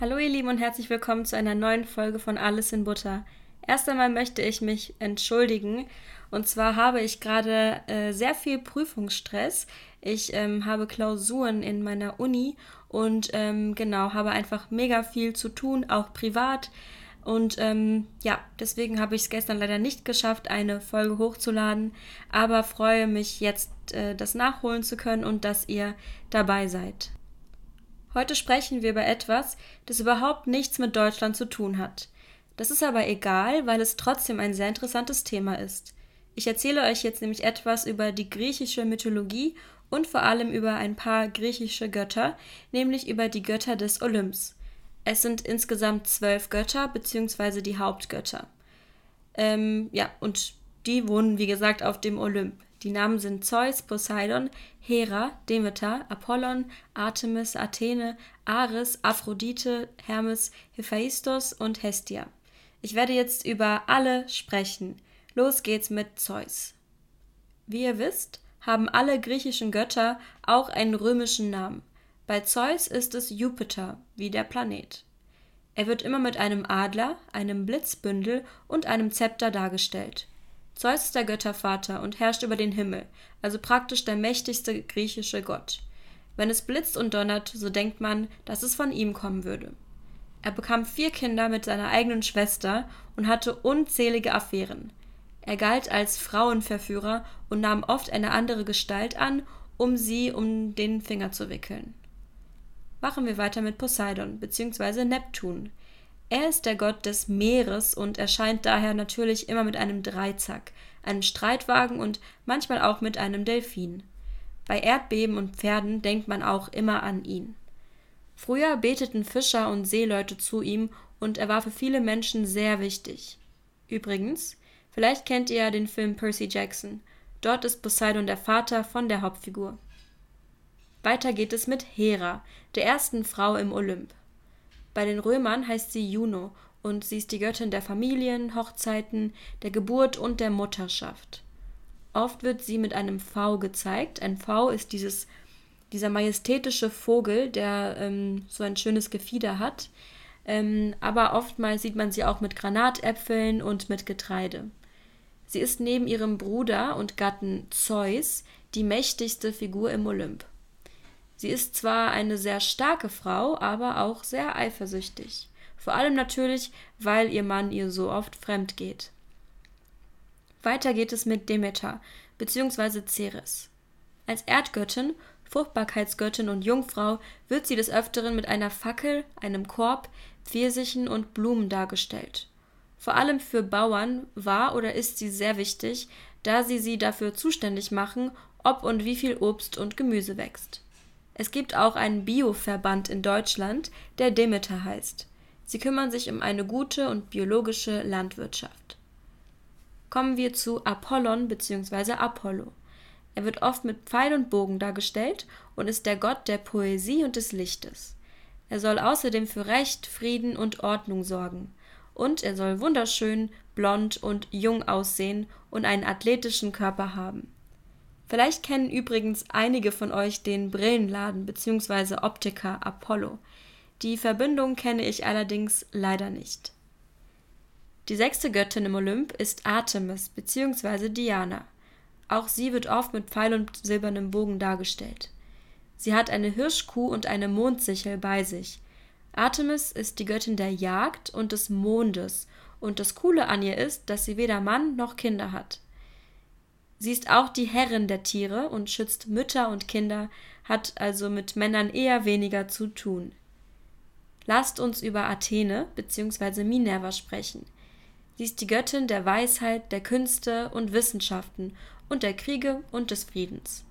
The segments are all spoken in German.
Hallo ihr Lieben und herzlich willkommen zu einer neuen Folge von Alles in Butter. Erst einmal möchte ich mich entschuldigen. Und zwar habe ich gerade äh, sehr viel Prüfungsstress. Ich ähm, habe Klausuren in meiner Uni und ähm, genau, habe einfach mega viel zu tun, auch privat. Und ähm, ja, deswegen habe ich es gestern leider nicht geschafft, eine Folge hochzuladen, aber freue mich jetzt, äh, das nachholen zu können und dass ihr dabei seid. Heute sprechen wir über etwas, das überhaupt nichts mit Deutschland zu tun hat. Das ist aber egal, weil es trotzdem ein sehr interessantes Thema ist. Ich erzähle euch jetzt nämlich etwas über die griechische Mythologie und vor allem über ein paar griechische Götter, nämlich über die Götter des Olymps. Es sind insgesamt zwölf Götter, beziehungsweise die Hauptgötter. Ähm, ja, und die wohnen, wie gesagt, auf dem Olymp. Die Namen sind Zeus, Poseidon, Hera, Demeter, Apollon, Artemis, Athene, Ares, Aphrodite, Hermes, Hephaistos und Hestia. Ich werde jetzt über alle sprechen. Los geht's mit Zeus. Wie ihr wisst, haben alle griechischen Götter auch einen römischen Namen. Bei Zeus ist es Jupiter, wie der Planet. Er wird immer mit einem Adler, einem Blitzbündel und einem Zepter dargestellt. Zeus ist der Göttervater und herrscht über den Himmel, also praktisch der mächtigste griechische Gott. Wenn es blitzt und donnert, so denkt man, dass es von ihm kommen würde. Er bekam vier Kinder mit seiner eigenen Schwester und hatte unzählige Affären. Er galt als Frauenverführer und nahm oft eine andere Gestalt an, um sie um den Finger zu wickeln. Machen wir weiter mit Poseidon bzw. Neptun. Er ist der Gott des Meeres und erscheint daher natürlich immer mit einem Dreizack, einem Streitwagen und manchmal auch mit einem Delfin. Bei Erdbeben und Pferden denkt man auch immer an ihn. Früher beteten Fischer und Seeleute zu ihm und er war für viele Menschen sehr wichtig. Übrigens, vielleicht kennt ihr ja den Film Percy Jackson. Dort ist Poseidon der Vater von der Hauptfigur. Weiter geht es mit Hera, der ersten Frau im Olymp. Bei den Römern heißt sie Juno und sie ist die Göttin der Familien, Hochzeiten, der Geburt und der Mutterschaft. Oft wird sie mit einem V gezeigt. Ein V ist dieses, dieser majestätische Vogel, der ähm, so ein schönes Gefieder hat. Ähm, aber oftmals sieht man sie auch mit Granatäpfeln und mit Getreide. Sie ist neben ihrem Bruder und Gatten Zeus die mächtigste Figur im Olymp. Sie ist zwar eine sehr starke Frau, aber auch sehr eifersüchtig. Vor allem natürlich, weil ihr Mann ihr so oft fremd geht. Weiter geht es mit Demeter bzw. Ceres. Als Erdgöttin, Fruchtbarkeitsgöttin und Jungfrau wird sie des Öfteren mit einer Fackel, einem Korb, Pfirsichen und Blumen dargestellt. Vor allem für Bauern war oder ist sie sehr wichtig, da sie sie dafür zuständig machen, ob und wie viel Obst und Gemüse wächst. Es gibt auch einen Bioverband in Deutschland, der Demeter heißt. Sie kümmern sich um eine gute und biologische Landwirtschaft. Kommen wir zu Apollon bzw. Apollo. Er wird oft mit Pfeil und Bogen dargestellt und ist der Gott der Poesie und des Lichtes. Er soll außerdem für Recht, Frieden und Ordnung sorgen. Und er soll wunderschön, blond und jung aussehen und einen athletischen Körper haben. Vielleicht kennen übrigens einige von euch den Brillenladen bzw. Optiker Apollo. Die Verbindung kenne ich allerdings leider nicht. Die sechste Göttin im Olymp ist Artemis bzw. Diana. Auch sie wird oft mit Pfeil und silbernem Bogen dargestellt. Sie hat eine Hirschkuh und eine Mondsichel bei sich. Artemis ist die Göttin der Jagd und des Mondes, und das Coole an ihr ist, dass sie weder Mann noch Kinder hat. Sie ist auch die Herrin der Tiere und schützt Mütter und Kinder, hat also mit Männern eher weniger zu tun. Lasst uns über Athene bzw. Minerva sprechen. Sie ist die Göttin der Weisheit, der Künste und Wissenschaften und der Kriege und des Friedens.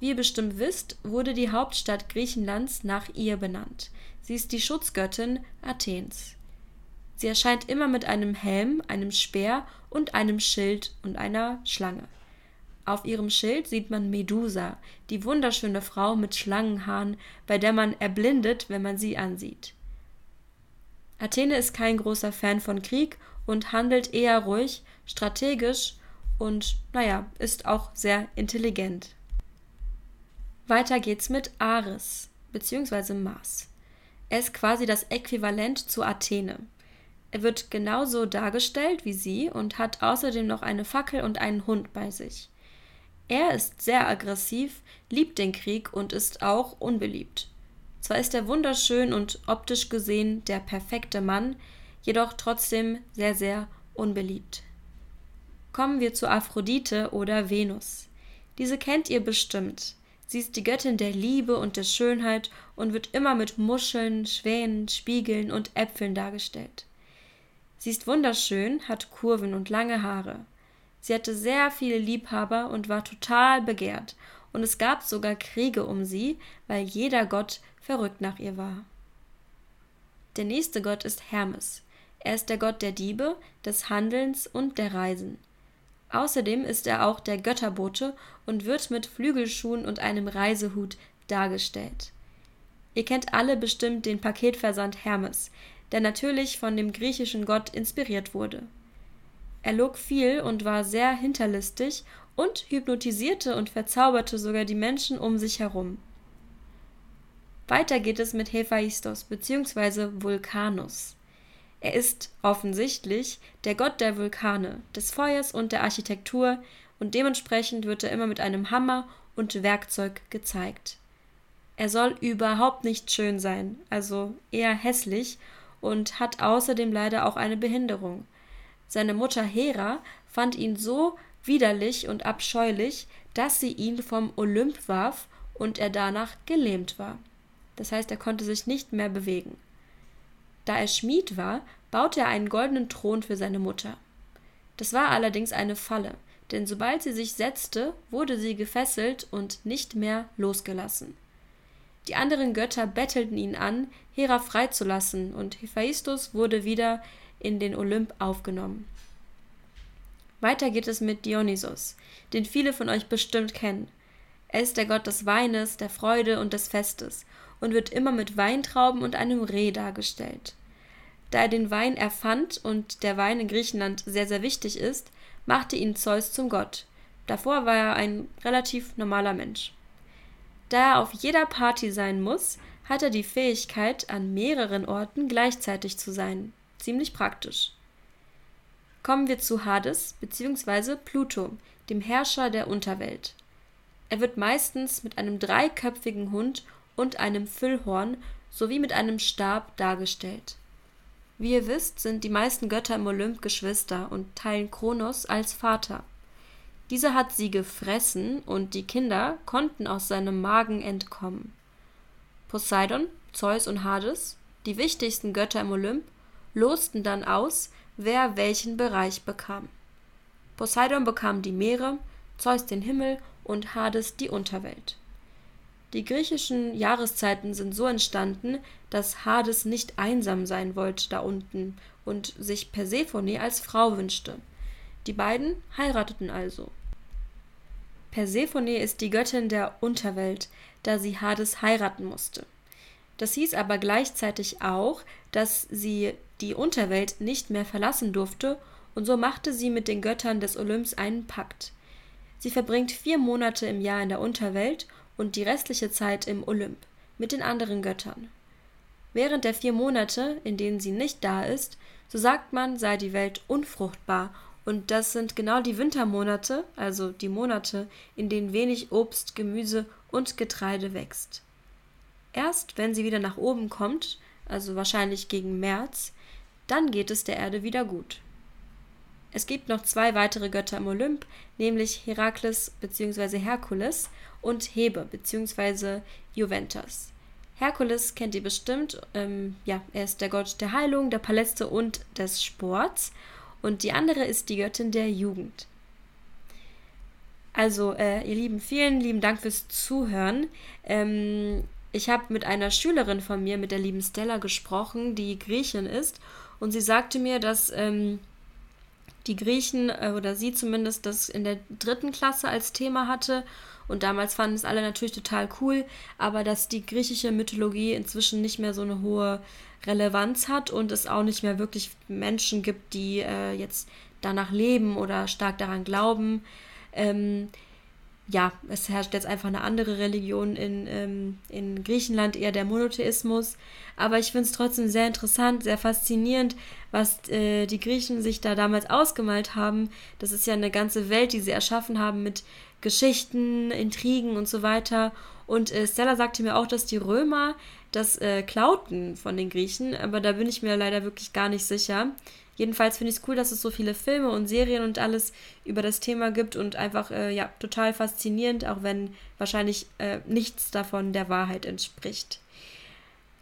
Wie ihr bestimmt wisst, wurde die Hauptstadt Griechenlands nach ihr benannt. Sie ist die Schutzgöttin Athens. Sie erscheint immer mit einem Helm, einem Speer und einem Schild und einer Schlange. Auf ihrem Schild sieht man Medusa, die wunderschöne Frau mit Schlangenhaaren, bei der man erblindet, wenn man sie ansieht. Athene ist kein großer Fan von Krieg und handelt eher ruhig, strategisch und, naja, ist auch sehr intelligent. Weiter geht's mit Ares bzw. Mars. Er ist quasi das Äquivalent zu Athene. Er wird genauso dargestellt wie sie und hat außerdem noch eine Fackel und einen Hund bei sich. Er ist sehr aggressiv, liebt den Krieg und ist auch unbeliebt. Zwar ist er wunderschön und optisch gesehen der perfekte Mann, jedoch trotzdem sehr, sehr unbeliebt. Kommen wir zu Aphrodite oder Venus. Diese kennt ihr bestimmt. Sie ist die Göttin der Liebe und der Schönheit und wird immer mit Muscheln, Schwänen, Spiegeln und Äpfeln dargestellt. Sie ist wunderschön, hat Kurven und lange Haare. Sie hatte sehr viele Liebhaber und war total begehrt, und es gab sogar Kriege um sie, weil jeder Gott verrückt nach ihr war. Der nächste Gott ist Hermes. Er ist der Gott der Diebe, des Handelns und der Reisen. Außerdem ist er auch der Götterbote und wird mit Flügelschuhen und einem Reisehut dargestellt. Ihr kennt alle bestimmt den Paketversand Hermes, der natürlich von dem griechischen Gott inspiriert wurde. Er log viel und war sehr hinterlistig und hypnotisierte und verzauberte sogar die Menschen um sich herum. Weiter geht es mit Hephaistos bzw. Vulkanus. Er ist offensichtlich der Gott der Vulkane, des Feuers und der Architektur, und dementsprechend wird er immer mit einem Hammer und Werkzeug gezeigt. Er soll überhaupt nicht schön sein, also eher hässlich, und hat außerdem leider auch eine Behinderung. Seine Mutter Hera fand ihn so widerlich und abscheulich, dass sie ihn vom Olymp warf und er danach gelähmt war. Das heißt, er konnte sich nicht mehr bewegen. Da er Schmied war, baute er einen goldenen Thron für seine Mutter. Das war allerdings eine Falle, denn sobald sie sich setzte, wurde sie gefesselt und nicht mehr losgelassen. Die anderen Götter bettelten ihn an, Hera freizulassen, und Hephaistos wurde wieder in den Olymp aufgenommen. Weiter geht es mit Dionysos, den viele von euch bestimmt kennen. Er ist der Gott des Weines, der Freude und des Festes und wird immer mit Weintrauben und einem Reh dargestellt. Da er den Wein erfand und der Wein in Griechenland sehr, sehr wichtig ist, machte ihn Zeus zum Gott. Davor war er ein relativ normaler Mensch. Da er auf jeder Party sein muss, hat er die Fähigkeit, an mehreren Orten gleichzeitig zu sein. Ziemlich praktisch. Kommen wir zu Hades bzw. Pluto, dem Herrscher der Unterwelt. Er wird meistens mit einem dreiköpfigen Hund und einem Füllhorn sowie mit einem Stab dargestellt. Wie ihr wisst, sind die meisten Götter im Olymp Geschwister und teilen Kronos als Vater. Dieser hat sie gefressen und die Kinder konnten aus seinem Magen entkommen. Poseidon, Zeus und Hades, die wichtigsten Götter im Olymp, losten dann aus, wer welchen Bereich bekam. Poseidon bekam die Meere, Zeus den Himmel und Hades die Unterwelt. Die griechischen Jahreszeiten sind so entstanden, dass Hades nicht einsam sein wollte da unten und sich Persephone als Frau wünschte. Die beiden heirateten also. Persephone ist die Göttin der Unterwelt, da sie Hades heiraten musste. Das hieß aber gleichzeitig auch, dass sie die Unterwelt nicht mehr verlassen durfte, und so machte sie mit den Göttern des Olymps einen Pakt. Sie verbringt vier Monate im Jahr in der Unterwelt und die restliche Zeit im Olymp mit den anderen Göttern. Während der vier Monate, in denen sie nicht da ist, so sagt man, sei die Welt unfruchtbar, und das sind genau die Wintermonate, also die Monate, in denen wenig Obst, Gemüse und Getreide wächst. Erst wenn sie wieder nach oben kommt, also wahrscheinlich gegen März, dann geht es der Erde wieder gut. Es gibt noch zwei weitere Götter im Olymp, nämlich Herakles bzw. Herkules und Hebe bzw. Juventus. Herkules kennt ihr bestimmt, ähm, ja, er ist der Gott der Heilung, der Paläste und des Sports. Und die andere ist die Göttin der Jugend. Also, äh, ihr Lieben, vielen lieben Dank fürs Zuhören. Ähm, ich habe mit einer Schülerin von mir, mit der lieben Stella, gesprochen, die Griechin ist. Und sie sagte mir, dass ähm, die Griechen äh, oder sie zumindest das in der dritten Klasse als Thema hatte. Und damals fanden es alle natürlich total cool, aber dass die griechische Mythologie inzwischen nicht mehr so eine hohe Relevanz hat und es auch nicht mehr wirklich Menschen gibt, die äh, jetzt danach leben oder stark daran glauben. Ähm, ja, es herrscht jetzt einfach eine andere Religion in, ähm, in Griechenland, eher der Monotheismus. Aber ich finde es trotzdem sehr interessant, sehr faszinierend, was äh, die Griechen sich da damals ausgemalt haben. Das ist ja eine ganze Welt, die sie erschaffen haben mit Geschichten, Intrigen und so weiter. Und äh, Stella sagte mir auch, dass die Römer das äh, klauten von den Griechen, aber da bin ich mir leider wirklich gar nicht sicher. Jedenfalls finde ich es cool, dass es so viele Filme und Serien und alles über das Thema gibt und einfach, äh, ja, total faszinierend, auch wenn wahrscheinlich äh, nichts davon der Wahrheit entspricht.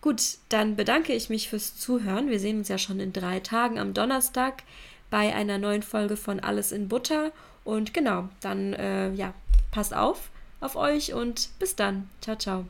Gut, dann bedanke ich mich fürs Zuhören. Wir sehen uns ja schon in drei Tagen am Donnerstag bei einer neuen Folge von Alles in Butter. Und genau, dann, äh, ja, passt auf auf euch und bis dann. Ciao, ciao.